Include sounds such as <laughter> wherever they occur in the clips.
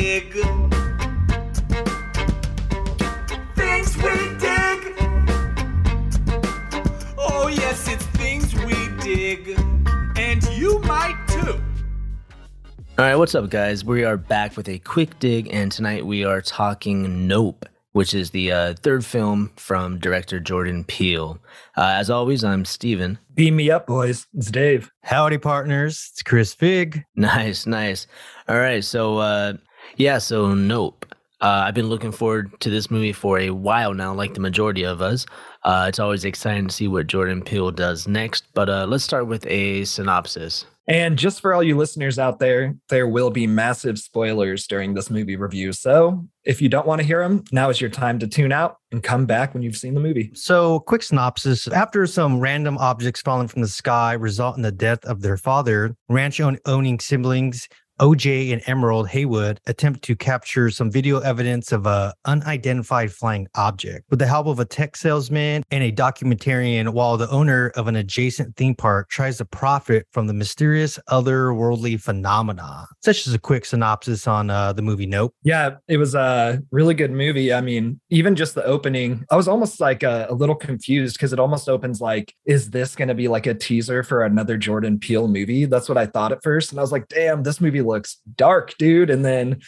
dig. Things we dig. Oh, yes, it's things we dig. And you might too. All right, what's up, guys? We are back with a quick dig, and tonight we are talking Nope, which is the uh, third film from director Jordan Peele. Uh, as always, I'm Steven. Beam me up, boys. It's Dave. Howdy, partners. It's Chris Fig. <laughs> Nice, nice. All right, so uh, yeah, so Nope. Uh, I've been looking forward to this movie for a while now, like the majority of us. Uh, it's always exciting to see what Jordan Peele does next, but uh, let's start with a synopsis. And just for all you listeners out there, there will be massive spoilers during this movie review. So if you don't want to hear them, now is your time to tune out and come back when you've seen the movie. So, quick synopsis after some random objects falling from the sky result in the death of their father, ranch owning siblings OJ and Emerald Haywood attempt to capture some video evidence of a unidentified flying object with the help of a tech salesman and a documentarian while the owner of an adjacent theme park tries to profit from the mysterious otherworldly phenomena. Such as a quick synopsis on uh, the movie Nope. Yeah, it was a really good movie. I mean, even just the opening, I was almost like a, a little confused because it almost opens like, is this going to be like a teaser for another Jordan Peele movie? That's what I thought at first. And I was like, damn, this movie looks dark, dude. And then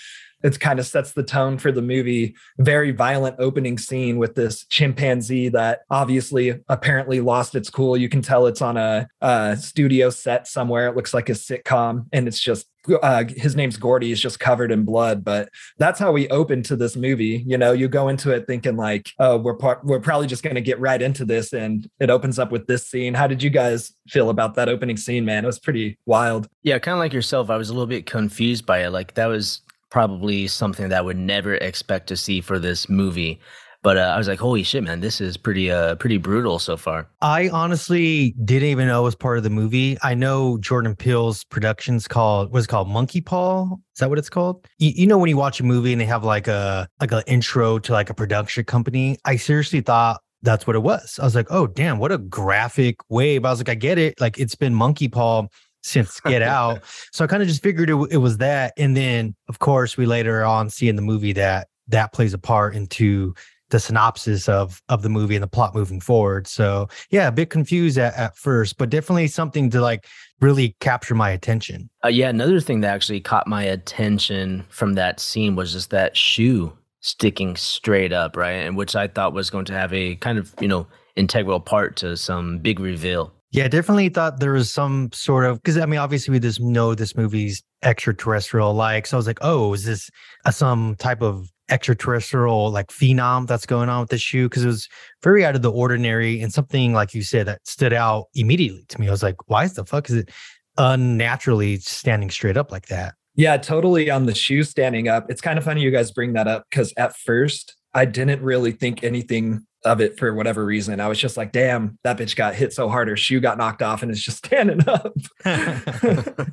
it kind of sets the tone for the movie. Very violent opening scene with this chimpanzee that obviously apparently lost its cool. You can tell it's on a, a studio set somewhere. It looks like a sitcom, and it's just uh, his name's Gordy. He's just covered in blood. But that's how we open to this movie. You know, you go into it thinking like, oh, we're par- we're probably just going to get right into this, and it opens up with this scene. How did you guys feel about that opening scene, man? It was pretty wild. Yeah, kind of like yourself. I was a little bit confused by it. Like that was probably something that I would never expect to see for this movie. But uh, I was like, holy shit, man, this is pretty uh pretty brutal so far. I honestly didn't even know it was part of the movie. I know Jordan Peele's productions called what's called Monkey Paw. Is that what it's called? You, you know when you watch a movie and they have like a like an intro to like a production company. I seriously thought that's what it was. I was like, oh damn, what a graphic way. But I was like, I get it. Like it's been Monkey Paw since Get <laughs> Out. so I kind of just figured it, it was that. And then, of course, we later on see in the movie that that plays a part into the synopsis of of the movie and the plot moving forward. So yeah, a bit confused at, at first, but definitely something to like really capture my attention. Uh, yeah, another thing that actually caught my attention from that scene was just that shoe sticking straight up, right? And which I thought was going to have a kind of, you know, integral part to some big reveal. Yeah, definitely thought there was some sort of because I mean, obviously we just know this movie's extraterrestrial like. So I was like, oh, is this a, some type of extraterrestrial like phenom that's going on with the shoe? Because it was very out of the ordinary and something like you said that stood out immediately to me. I was like, why is the fuck is it unnaturally standing straight up like that? Yeah, totally on the shoe standing up. It's kind of funny you guys bring that up because at first I didn't really think anything of it for whatever reason. I was just like, damn, that bitch got hit so hard, her shoe got knocked off and it's just <laughs> standing up. <laughs>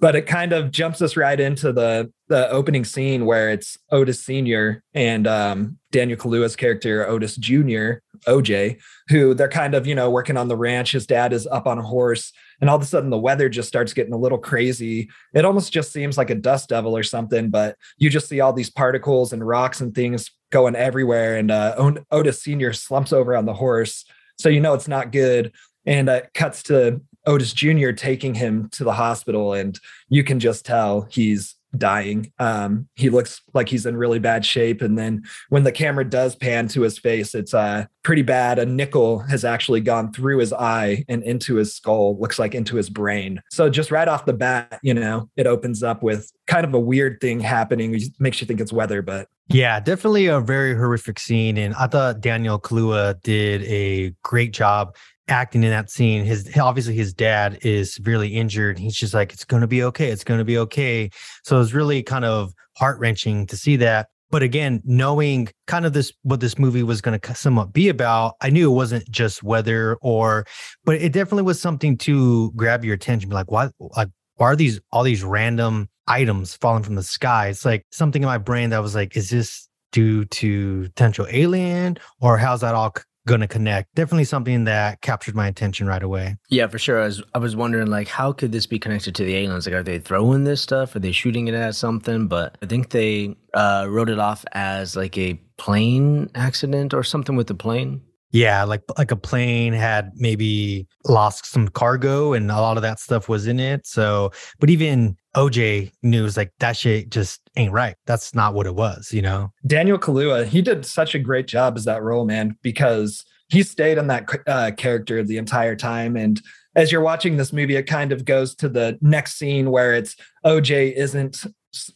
but it kind of jumps us right into the the opening scene where it's Otis Senior and um, Daniel Kaluuya's character Otis Junior, OJ, who they're kind of you know working on the ranch. His dad is up on a horse, and all of a sudden the weather just starts getting a little crazy. It almost just seems like a dust devil or something, but you just see all these particles and rocks and things going everywhere. And uh, Otis Senior slumps over on the horse, so you know it's not good. And it cuts to Otis Jr. taking him to the hospital, and you can just tell he's dying. Um, he looks like he's in really bad shape. And then when the camera does pan to his face, it's uh, pretty bad. A nickel has actually gone through his eye and into his skull, looks like into his brain. So just right off the bat, you know, it opens up with kind of a weird thing happening. It makes you think it's weather, but yeah, definitely a very horrific scene. And I thought Daniel Kaluuya did a great job acting in that scene his obviously his dad is severely injured. He's just like it's going to be okay. It's going to be okay. So it's really kind of heart-wrenching to see that. But again knowing kind of this what this movie was going to somewhat be about i knew it wasn't just weather or but it definitely was something to grab your attention. Be like why like why are these all these random items falling from the sky? It's like something in my brain that was like is this due to potential alien or how's that all going to connect. Definitely something that captured my attention right away. Yeah, for sure. I was, I was wondering, like, how could this be connected to the aliens? Like, are they throwing this stuff? Are they shooting it at something? But I think they uh, wrote it off as like a plane accident or something with the plane. Yeah, like like a plane had maybe lost some cargo and a lot of that stuff was in it. So, but even OJ knew like that shit just ain't right. That's not what it was, you know. Daniel Kaluuya, he did such a great job as that role, man, because he stayed in that uh, character the entire time. And as you're watching this movie, it kind of goes to the next scene where it's OJ isn't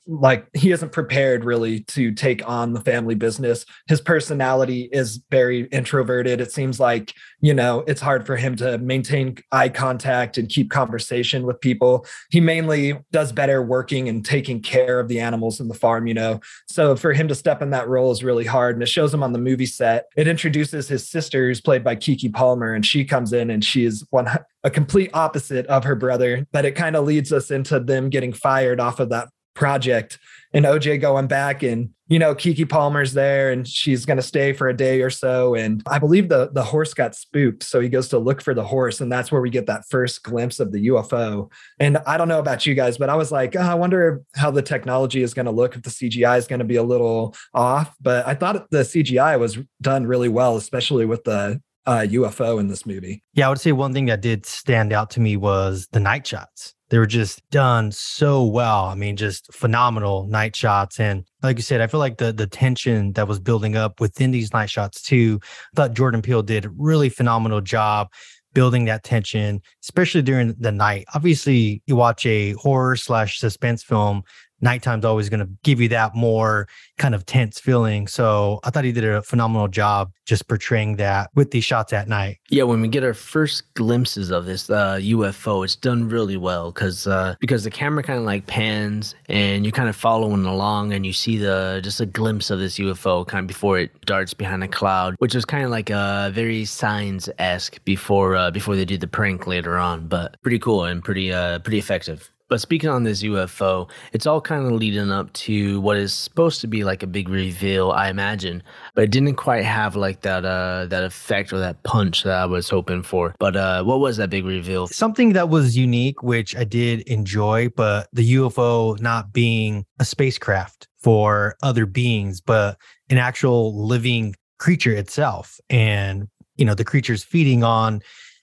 like he isn't prepared really to take on the family business. His personality is very introverted. It seems like, you know, it's hard for him to maintain eye contact and keep conversation with people. He mainly does better working and taking care of the animals in the farm, you know. So for him to step in that role is really hard. And it shows him on the movie set. It introduces his sister, who's played by Keke Palmer, and she comes in and she is one a complete opposite of her brother. But it kind of leads us into them getting fired off of that project and OJ going back and you know Keke Palmer's there and she's going to stay for a day or so. And I believe the the horse got spooked. So he goes to look for the horse and that's where we get that first glimpse of the UFO and I don't know about you guys but I was like oh, I wonder how the technology is going to look if the CGI is going to be a little off. But I thought the CGI was done really well especially with the uh, UFO in this movie. Yeah, I would say one thing that did stand out to me was the night shots they were just done so well. I mean, just phenomenal night shots. And like you said, I feel like the the tension that was building up within these night shots too. I thought Jordan Peele did a really phenomenal job building that tension, especially during the night. Obviously, you watch a horror slash suspense film, nighttime's always going to give you that more kind of tense feeling. So I thought he did a phenomenal job just portraying that with these shots at night. Yeah, when we get our first glimpses of this uh, UFO, it's done really well because uh, because the camera kind of like pans and you're kind of following along and you see the just a glimpse of this UFO kind of before it darts behind a cloud, which is kind of like a uh, very signs esque before uh, before they do the prank later on. But pretty cool and pretty uh, pretty effective. But speaking on this UFO, it's all kind of leading up to what is supposed to be like a big reveal, I imagine. But it didn't quite have like that uh that effect or that punch that I was hoping for. But uh what was that big reveal? Something that was unique, which I did enjoy, but the UFO not being a spacecraft for other beings, but an actual living creature itself. And you know, the creature's feeding on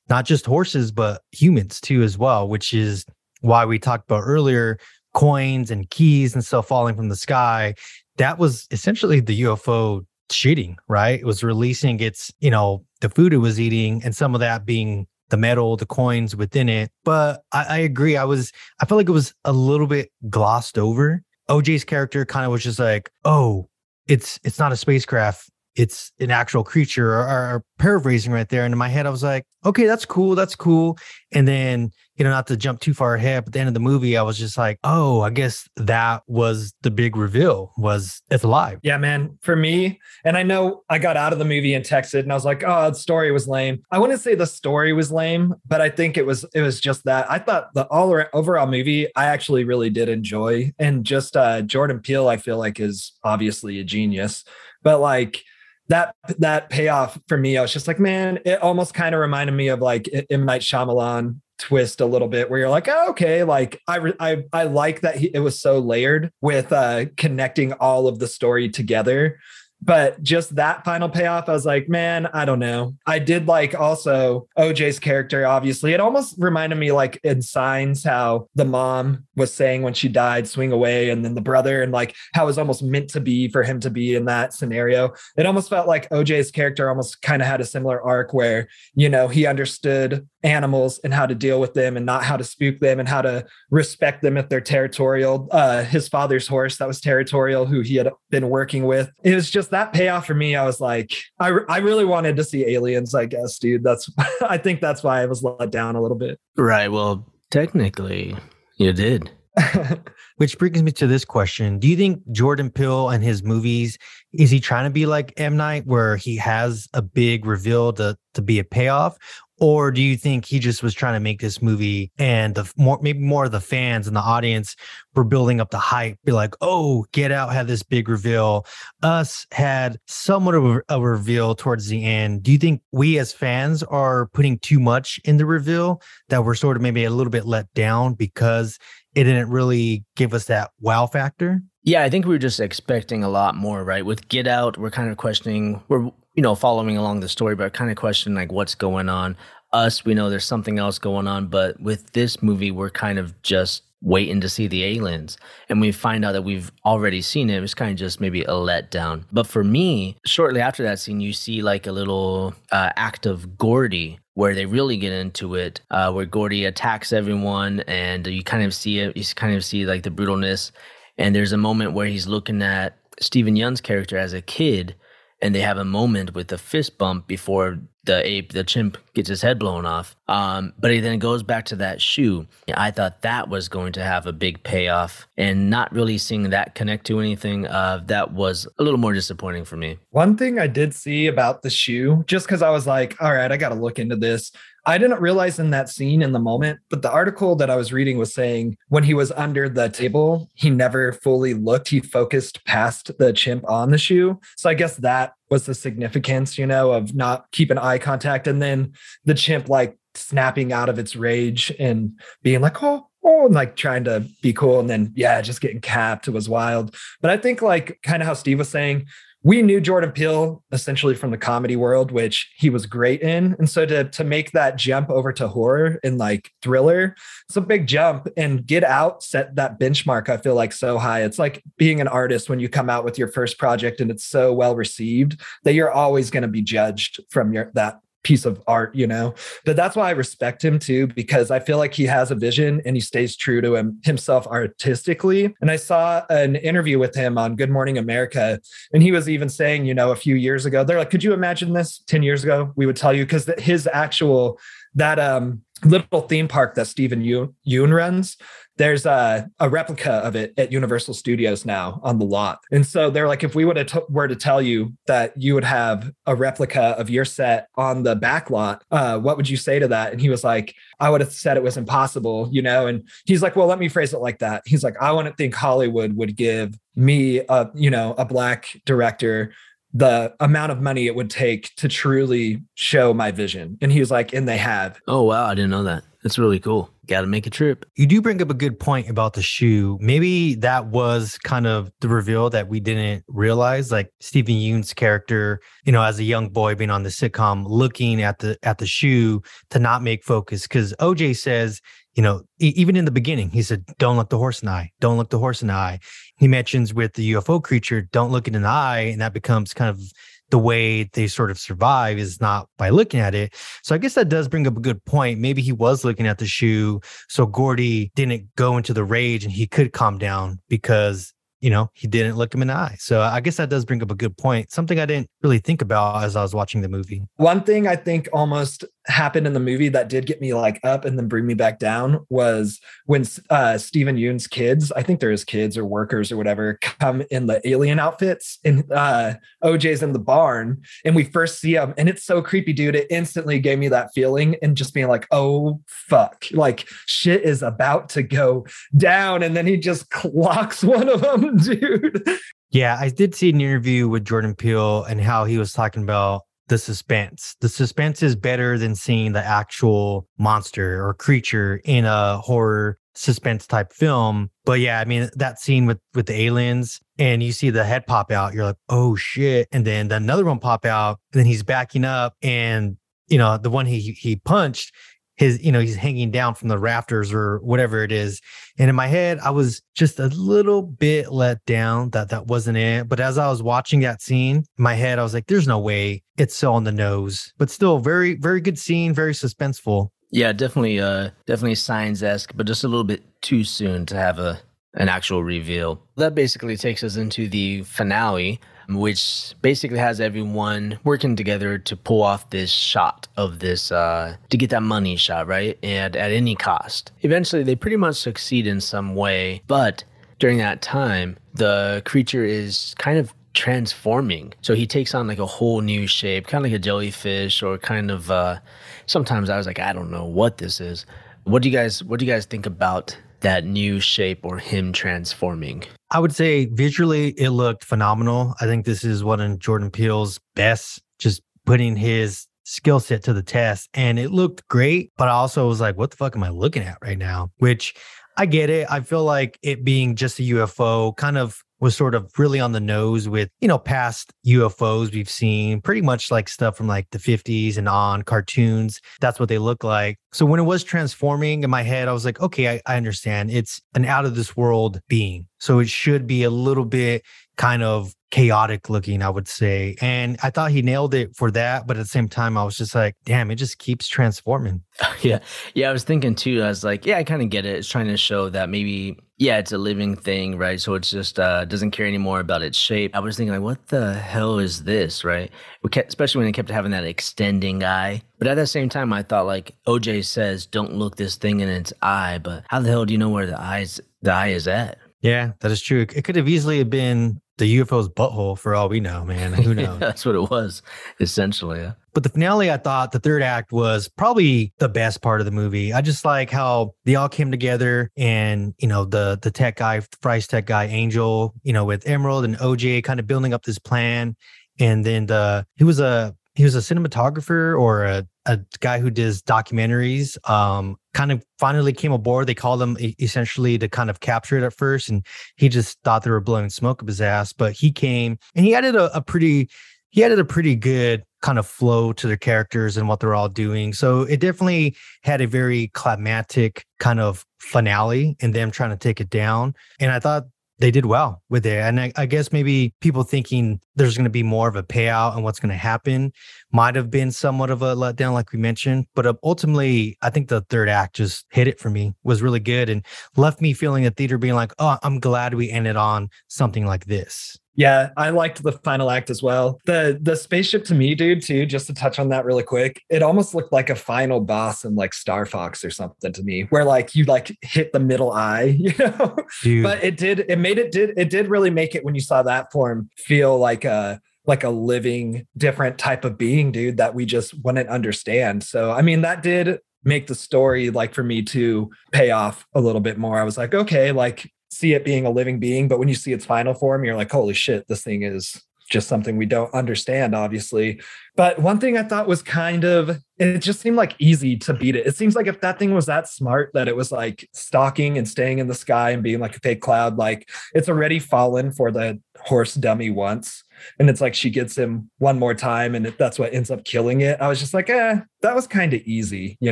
not just horses, but humans too, as well, which is why we talked about earlier coins and keys and stuff falling from the sky. That was essentially the UFO cheating, right? It was releasing its, you know, the food it was eating and some of that being the metal, the coins within it. But I, I agree. I was, I felt like it was a little bit glossed over. OJ's character kind of was just like, oh, it's it's not a spacecraft it's an actual creature or, or, paraphrasing right there. And in my head, I was like, okay, that's cool. That's cool. And then, you know, not to jump too far ahead, but the end of the movie, I was just like, oh, I guess that was the big reveal was it's alive. Yeah, man. For me, and I know I got out of the movie and texted and I was like, oh, the story was lame. I wouldn't say the story was lame, but I think it was it was just that. I thought the all overall movie I actually really did enjoy. And just uh Jordan Peele, I feel like is obviously a genius. But like that that payoff for me, I was just like, man, it almost kind of reminded me of like M Night Shyamalan twist a little bit, where you're like, oh, okay, like I I I like that he, it was so layered with uh connecting all of the story together but just that final payoff, I was like, man, I don't know. I did like also OJ's character, obviously. It almost reminded me like in Signs how the mom was saying when she died, swing away, and then the brother, and like how it was almost meant to be for him to be in that scenario. It almost felt like OJ's character almost kind of had a similar arc where, you know, he understood animals and how to deal with them and not how to spook them and how to respect them if they're territorial. Uh, his father's horse that was territorial, who he had been working with. It was just that payoff for me. I was like, I, I really wanted to see aliens, I guess, dude. That's, <laughs> I think that's why I was let down a little bit. Right. Well, technically, you did. <laughs> Which brings me to this question. Do you think Jordan Peele and his movies, is he trying to be like M. Night, where he has a big reveal to, to be a payoff? Or do you think he just was trying to make this movie and the more maybe more of the fans and the audience were building up the hype, be like, oh, Get Out had this big reveal. Us had somewhat of a, reveal towards the end. Do you think we as fans are putting too much in the reveal that we're sort of maybe a little bit let down because it didn't really give us that wow factor? Yeah, I think we were just expecting a lot more, right? With Get Out, we're kind of questioning, we're, you know, following along the story, but kind of question like what's going on. Us, we know there's something else going on, but with this movie, we're kind of just waiting to see the aliens. And we find out that we've already seen it. It's kind of just maybe a letdown. But for me, shortly after that scene, you see like a little uh, act of Gordy where they really get into it, uh, where Gordy attacks everyone and you kind of see it. You kind of see like the brutalness and there's a moment where he's looking at Steven Yeun's character as a kid, and they have a moment with the fist bump before the ape, the chimp, gets his head blown off. Um, but he then goes back to that shoe. I thought that was going to have a big payoff, and not really seeing that connect to anything. Uh, that was a little more disappointing for me. One thing I did see about the shoe, just because I was like, all right, I got to look into this. I didn't realize in that scene in the moment, but the article that I was reading was saying when he was under the table, he never fully looked. He focused past the chimp on the shoe. So I guess that was the significance, you know, of not keeping eye contact. And then the chimp like snapping out of its rage and being like, oh, oh, and like trying to be cool. And then, yeah, just getting capped. It was wild. But I think, like, kind of how Steve was saying, we knew Jordan Peele essentially from the comedy world, which he was great in. And so to, to make that jump over to horror and like thriller, it's a big jump. And Get Out set that benchmark, I feel like, so high. It's like being an artist when you come out with your first project and it's so well received that you're always going to be judged from your that piece of art, you know. But that's why I respect him too, because I feel like he has a vision and he stays true to him himself artistically. And I saw an interview with him on Good Morning America, and he was even saying, you know, a few years ago, they're like, could you imagine this 10 years ago? We would tell you because his actual that um little theme park that Steven Yeun runs, there's a, a replica of it at Universal Studios now on the lot. And so they're like, if we would have t- were to tell you that you would have a replica of your set on the back lot, uh, what would you say to that? And he was like, I would have said it was impossible, you know? And he's like, well, let me phrase it like that. He's like, I wouldn't think Hollywood would give me a, you know, a black director the amount of money it would take to truly show my vision. And he was like, and they have. Oh, wow. I didn't know that. That's really cool. Got to make a trip. You do bring up a good point about the shoe. Maybe that was kind of the reveal that we didn't realize. Like Steven Yeun's character, you know, as a young boy being on the sitcom, looking at the at the shoe to not make focus. Because OJ says, you know, even in the beginning, he said, "Don't look the horse in the eye. Don't look the horse in the eye." He mentions with the UFO creature, "Don't look it in the eye," and that becomes kind of the way they sort of survive is not by looking at it. So I guess that does bring up a good point. Maybe he was looking at the shoe. So Gordy didn't go into the rage and he could calm down because you know, he didn't look him in the eye. So I guess that does bring up a good point. Something I didn't really think about as I was watching the movie. One thing I think almost happened in the movie that did get me like up and then bring me back down was when uh Steven Yeun's kids, I think they're his kids or workers or whatever, come in the alien outfits and uh OJ's in the barn and we first see him and it's so creepy, dude. It instantly gave me that feeling and just being like, oh fuck, like shit is about to go down. And then he just clocks <laughs> one of them, dude. Yeah, I did see an interview with Jordan Peele and how he was talking about the suspense. The suspense is better than seeing the actual monster or creature in a horror suspense type film. But yeah, I mean that scene with with the aliens and you see the head pop out, you're like, "Oh shit." And then another one pop out and then he's backing up and you know, the one he he punched his you know he's hanging down from the rafters or whatever it is. And in my head i was just a little bit let down that that wasn't it. But as i was watching that scene my head i was like there's no way it's so on the nose. But still very very good scene very suspenseful. Yeah definitely uh definitely signs-esque but just a little bit too soon to have a an actual reveal. That basically takes us into the finale which basically has everyone working together to pull off this shot of this, uh, to get that money shot, right? And at any cost. Eventually, they pretty much succeed in some way, but during that time, the creature is kind of transforming. So he takes on like a whole new shape, kind of like a jellyfish, or kind of. uh Sometimes I was like, I don't know what this is. What do you guys? What do you guys think about that new shape or him transforming? I would say visually it looked phenomenal. I think this is one of Jordan Peele's best, just putting his skill set to the test. And it looked great, but I also was like, what the fuck am I looking at right now? Which I get it. I feel like it being just a UFO kind of was sort of really on the nose with, you know, past UFOs we've seen, pretty much like stuff from like the 50s and on cartoons. That's what they look like. So when it was transforming in my head, I was like, okay, I, I understand. It's an out of this world being. So it should be a little bit kind of chaotic looking, I would say. And I thought he nailed it for that. But at the same time, I was just like, damn, it just keeps transforming. <laughs> yeah. Yeah. I was thinking too, I was like, yeah, I kind of get it. It's trying to show that maybe, yeah, it's a living thing, right? So it's just uh, doesn't care anymore about its shape. I was thinking, like, what the hell is this, right? We kept, especially when it kept having that extending eye. But at the same time, I thought, like, OJ says, don't look this thing in its eye. But how the hell do you know where the eyes, the eye is at? Yeah, that is true. It could have easily been the UFO's butthole for all we know, man. Who <laughs> knows? yeah, that's what it was, essentially. Yeah. But the finale, I thought the third act was probably the best part of the movie. I just like how they all came together and, you know, the the tech guy, Fry's tech guy, Angel, you know, with Emerald and OJ kind of building up this plan. And then the he was a he was a cinematographer or a, a guy who does documentaries um kind of finally came aboard. They called him essentially to kind of capture it at first and he just thought they were blowing smoke up his ass but he came and he added a, a pretty he added a pretty good kind of flow to their characters and what they're all doing. So it definitely had a very climactic kind of finale and them trying to take it down and i thought they did well with it. And I, I guess maybe people thinking there's going to be more of a payout and what's going to happen might have been somewhat of a letdown, like we mentioned. But uh, ultimately, I think the third act just hit it for me, was really good and left me feeling the theater being like, oh, I'm glad we ended on something like this. Yeah, I liked the final act as well. The the spaceship to me, dude, too, just to touch on that really quick, it almost looked like a final boss in like Star Fox or something to me, where like you like hit the middle eye, <laughs> you know. Dude. But it did, it made it did it did really make it when you saw that form feel like a like a living different type of being, dude, that we just wouldn't understand. So I mean, that did make the story like for me to pay off a little bit more. I was like, okay, like see it being a living being, but when you see its final form, you're like, holy shit, this thing is just something we don't understand, obviously. But one thing I thought was kind of, it just seemed like easy to beat it. It seems like if that thing was that smart, that it was like stalking and staying in the sky and being like a fake cloud, like it's already fallen for the horse dummy once. And it's like she gets him one more time and that's what ends up killing it. I was just like, eh, that was kind of easy, you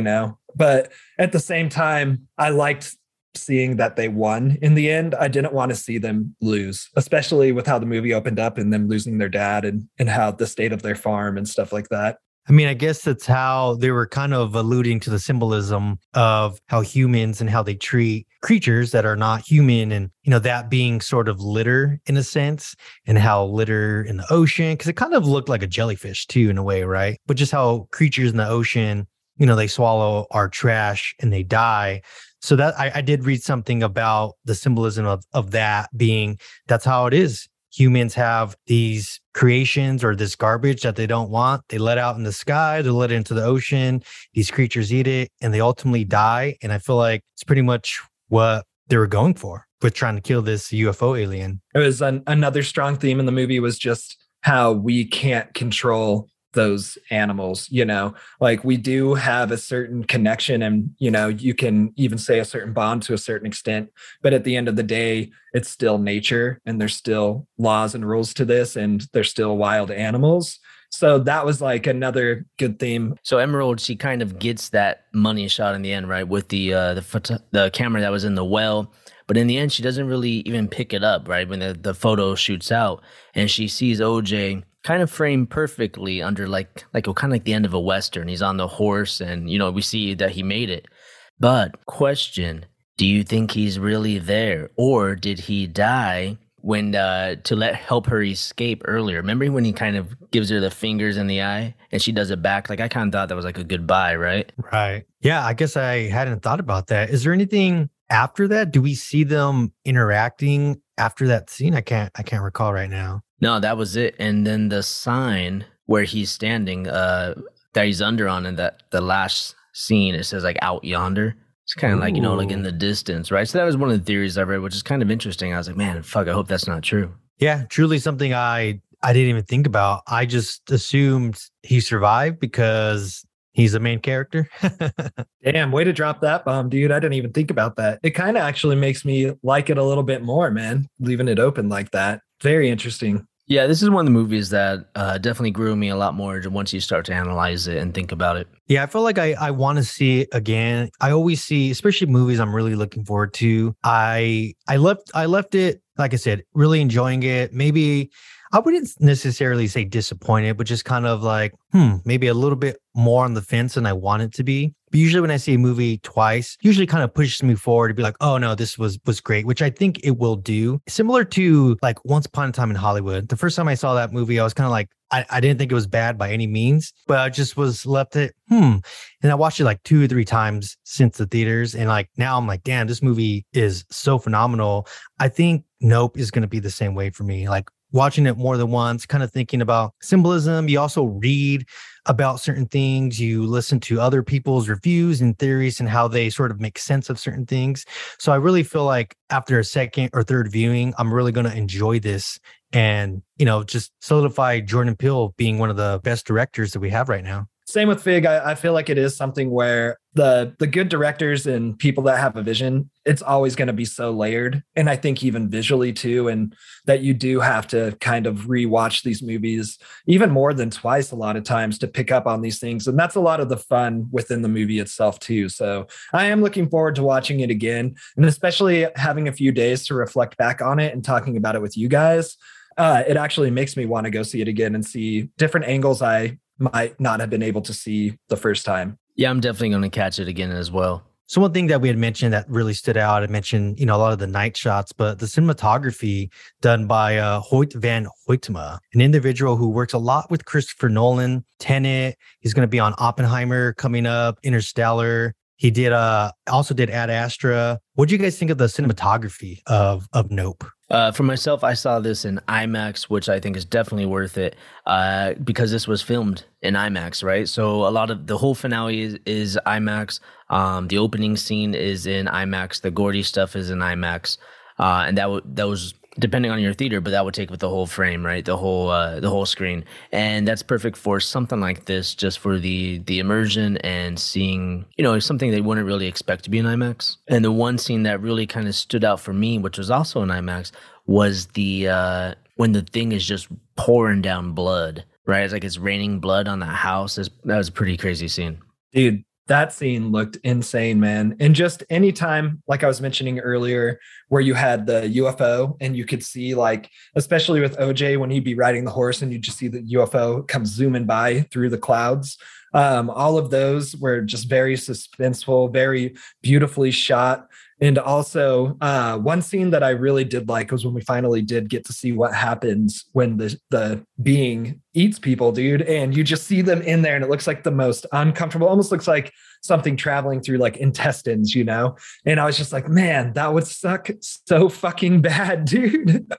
know? But at the same time, I liked seeing that they won in the end. I didn't want to see them lose, especially with how the movie opened up and them losing their dad and, and how the state of their farm and stuff like that. I mean, I guess that's how they were kind of alluding to the symbolism of how humans and how they treat creatures that are not human and, you know, that being sort of litter in a sense and how litter in the ocean, because it kind of looked like a jellyfish too, in a way, right? But just how creatures in the ocean, you know, they swallow our trash and they die so that I, I did read something about the symbolism of, of that being that's how it is humans have these creations or this garbage that they don't want. They let out in the sky, they let into the ocean. These creatures eat it and they ultimately die. And I feel like it's pretty much what they were going for with trying to kill this UFO alien. It was an, another strong theme in the movie was just how we can't control those animals you know? Like we do have a certain connection and you know you can even say a certain bond to a certain extent but at the end of the day it's still nature and there's still laws and rules to this and they're still wild animals. So that was like another good theme. So emerald she kind of gets that money shot in the end right with the uh the photo- the camera that was in the well but in the end she doesn't really even pick it up right when the, the photo shoots out and she sees oj kind of framed perfectly under like like kind of like the end of a western. He's on the horse, and you know we see that he made it. But question: Do you think he's really there, or did he die when uh, to let help her escape earlier? Remember when he kind of gives her the fingers in the eye, and she does it back? Like I kind of thought that was like a goodbye, right? Right. Yeah, I guess I hadn't thought about that. Is there anything after that? Do we see them interacting after that scene? I can't I can't recall right now. No, that was it. And then the sign where he's standing, uh, that he's under on in that the last scene, it says like out yonder. It's kind of like, you know, like in the distance, right? So that was one of the theories I read, which is kind of interesting. I was like, man, fuck, I hope that's not true. Yeah, truly something I I didn't even think about. I just assumed he survived because he's the main character. <laughs> Damn, way to drop that bomb, dude. I didn't even think about that. It kind of actually makes me like it a little bit more, man, leaving it open like that. Very interesting. Yeah, this is one of the movies that uh, definitely grew me a lot more once you start to analyze it and think about it. Yeah, I feel like I, I want to see it again. I always see, especially movies I'm really looking forward to. I I left I left it, like I said, really enjoying it. Maybe I wouldn't necessarily say disappointed, but just kind of like, hmm, maybe a little bit more on the fence than I want it to be. But usually when I see a movie twice, usually kind of pushes me forward to be like, oh no, this was was great, which I think it will do. Similar to like Once Upon a Time in Hollywood. The first time I saw that movie, I was kind of like, I, I didn't think it was bad by any means, but I just was left it, hmm. And I watched it like two or three times since the theaters. And like now I'm like, damn, this movie is so phenomenal. I think Nope is going to be the same way for me. Like watching it more than once, kind of thinking about symbolism. You also read about certain things, you listen to other people's reviews and theories and how they sort of make sense of certain things. So I really feel like after a second or third viewing, I'm really going to enjoy this and, you know, just solidify Jordan Peele being one of the best directors that we have right now. Same with Fig. I, I feel like it is something where the the good directors and people that have a vision, it's always going to be so layered. And I think even visually too, and that you do have to kind of rewatch these movies even more than twice a lot of times to pick up on these things. And that's a lot of the fun within the movie itself too. So I am looking forward to watching it again, and especially having a few days to reflect back on it and talking about it with you guys. Uh, it actually makes me want to go see it again and see different angles I might not have been able to see the first time. Yeah, I'm definitely going to catch it again as well. So one thing that we had mentioned that really stood out, I mentioned, you know, a lot of the night shots, but the cinematography done by uh, Hoyt van Hoytema, an individual who works a lot with Christopher Nolan, Tenet. He's going to be on Oppenheimer coming up, Interstellar. He did uh also did Ad Astra. What do you guys think of the cinematography of of Nope? Uh, for myself, I saw this in IMAX, which I think is definitely worth it uh, because this was filmed in IMAX, right? So a lot of the whole finale is, is IMAX. Um, the opening scene is in IMAX. The Gordy stuff is in IMAX, uh, and that w- that was depending on your theater, but that would take with the whole frame, right? The whole uh, the whole screen, and that's perfect for something like this, just for the the immersion and seeing, you know, something they wouldn't really expect to be in IMAX. And the one scene that really kind of stood out for me, which was also in IMAX, was the uh, when the thing is just pouring down blood, right? It's like it's raining blood on the house. That was a pretty crazy scene. Dude, that scene looked insane, man. And just anytime, like I was mentioning earlier, where you had the UFO and you could see, like, especially with OJ, when he'd be riding the horse and you'd just see the UFO come zooming by through the clouds. Um, all of those were just very suspenseful, very beautifully shot. And also, uh, one scene that I really did like was when we finally did get to see what happens when the the being eats people, dude. And you just see them in there, and it looks like the most uncomfortable. Almost looks like something traveling through like intestines, you know. And I was just like, man, that would suck so fucking bad, <laughs> dude.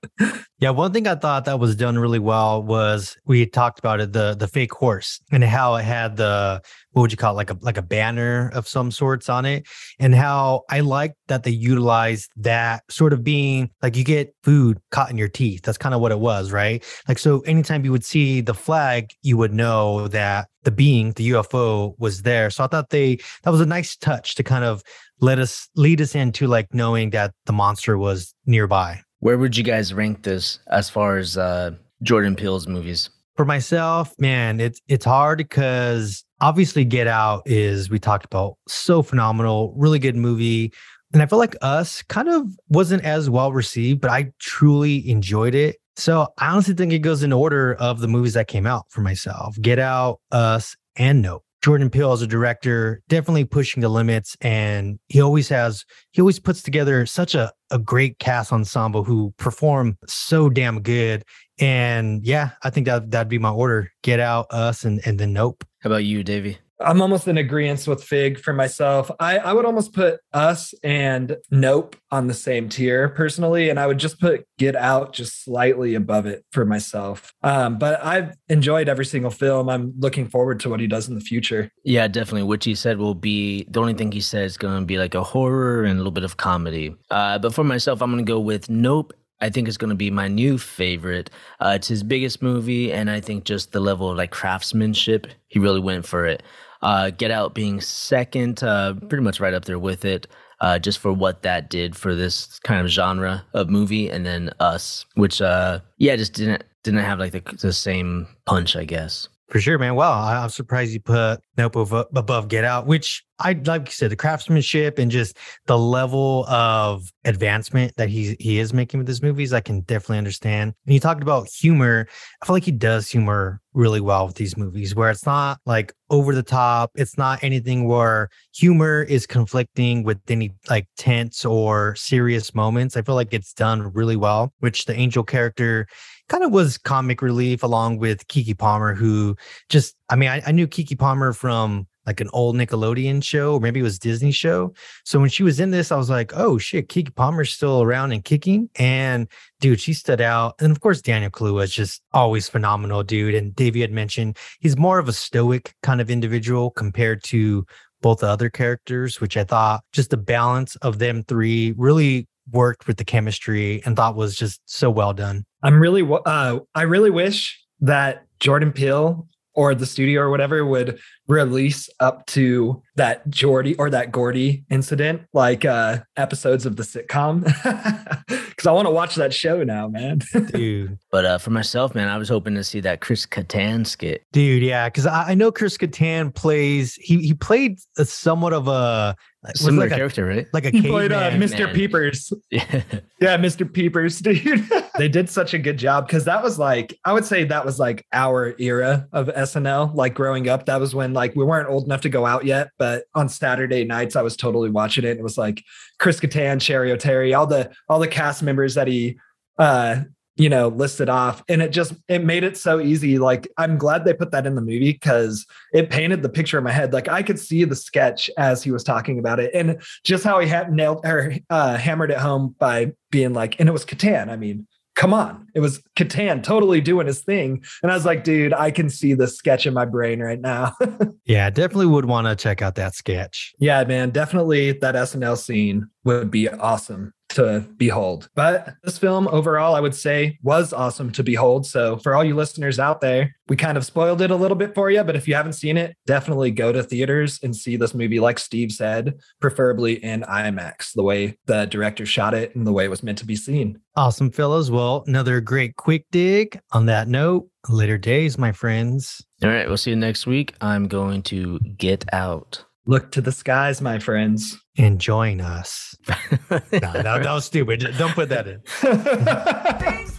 Yeah, one thing I thought that was done really well was we talked about it the the fake horse and how it had the what would you call it like a like a banner of some sorts on it and how I like that they utilized that sort of being like you get food caught in your teeth. That's kind of what it was, right? Like so anytime you would see the flag, you would know that the being, the UFO was there. So I thought they that was a nice touch to kind of let us lead us into like knowing that the monster was nearby. Where would you guys rank this as far as uh, Jordan Peele's movies? For myself, man, it's it's hard because obviously Get Out is we talked about so phenomenal, really good movie. And I feel like Us kind of wasn't as well received, but I truly enjoyed it. So I honestly think it goes in order of the movies that came out for myself. Get Out, Us, and Nope. Jordan Peele as a director, definitely pushing the limits. And he always has, he always puts together such a, a great cast ensemble who perform so damn good. And yeah, I think that that'd be my order. Get out, us, and and then nope. How about you, Davey? I'm almost in agreement with Fig for myself. I, I would almost put us and Nope on the same tier personally, and I would just put Get Out just slightly above it for myself. Um, but I've enjoyed every single film. I'm looking forward to what he does in the future. Yeah, definitely. Which he said will be the only thing he said is going to be like a horror and a little bit of comedy. Uh, but for myself, I'm going to go with Nope I think it's going to be my new favorite. Uh, it's his biggest movie, and I think just the level of like craftsmanship, he really went for it. Uh, Get Out being second, uh, pretty much right up there with it, uh, just for what that did for this kind of genre of movie, and then Us, which uh, yeah, just didn't didn't have like the, the same punch, I guess. For sure, man. Well, I'm surprised you put Nope above Get Out, which I like you said, the craftsmanship and just the level of advancement that he he is making with his movies, I can definitely understand. And you talked about humor. I feel like he does humor really well with these movies, where it's not like over the top. It's not anything where humor is conflicting with any like tense or serious moments. I feel like it's done really well, which the angel character kind of was comic relief along with Keke Palmer, who just, I mean, I, I knew Keke Palmer from like an old Nickelodeon show, or maybe it was Disney show. So when she was in this, I was like, oh shit, Keke Palmer's still around and kicking. And dude, she stood out. And of course, Daniel Kaluuya is just always phenomenal, dude. And Davey had mentioned he's more of a stoic kind of individual compared to both the other characters, which I thought just the balance of them three really worked with the chemistry and thought was just so well done. I'm really, uh, I really wish that Jordan Peele or the studio or whatever would release up to that Jordy or that Gordy incident, like uh episodes of the sitcom. <laughs> Cause I want to watch that show now, man. <laughs> Dude. But uh for myself, man, I was hoping to see that Chris Kattan skit. Dude, yeah, because I, I, know Chris Kattan plays he he played a somewhat of a similar like character, a, right? Like a he <laughs> played uh, Mr. Man. Peepers. Yeah. <laughs> yeah, Mr. Peepers, <laughs> dude. they did such a good job because that was like I would say that was like our era of SNL. Like growing up, that was when like we weren't old enough to go out yet, but on Saturday nights I was totally watching it. It was like Chris Kattan, Cheri Oteri, all the all the cast members that he uh you know listed off. And it just it made it so easy. Like i'm glad they put that in the movie because it painted the picture in my head. Like i could see the sketch as he was talking about it and just how he had nailed or uh, hammered it home by being like and it was Kattan i mean come on. It was Kattan totally doing his thing. And i was like dude i can see the sketch in my brain right now. <laughs> Yeah definitely would want to check out that sketch. Yeah man. Definitely that snl scene would be awesome to behold. But this film overall, I would say, was awesome to behold. So for all you listeners out there, we kind of spoiled it a little bit for you. But if you haven't seen it, definitely go to theaters and see this movie, like Steve said, preferably in IMAX, the way the director shot it and the way it was meant to be seen. Awesome, fellows. Well, another great quick dig. On that note, later days, my friends. All right, we'll see you next week. I'm going to get out. Look to the skies, my friends. And join us. <laughs> no, that, that was stupid. Don't put that in.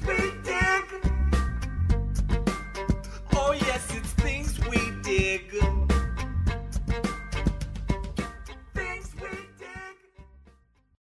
<laughs> <laughs>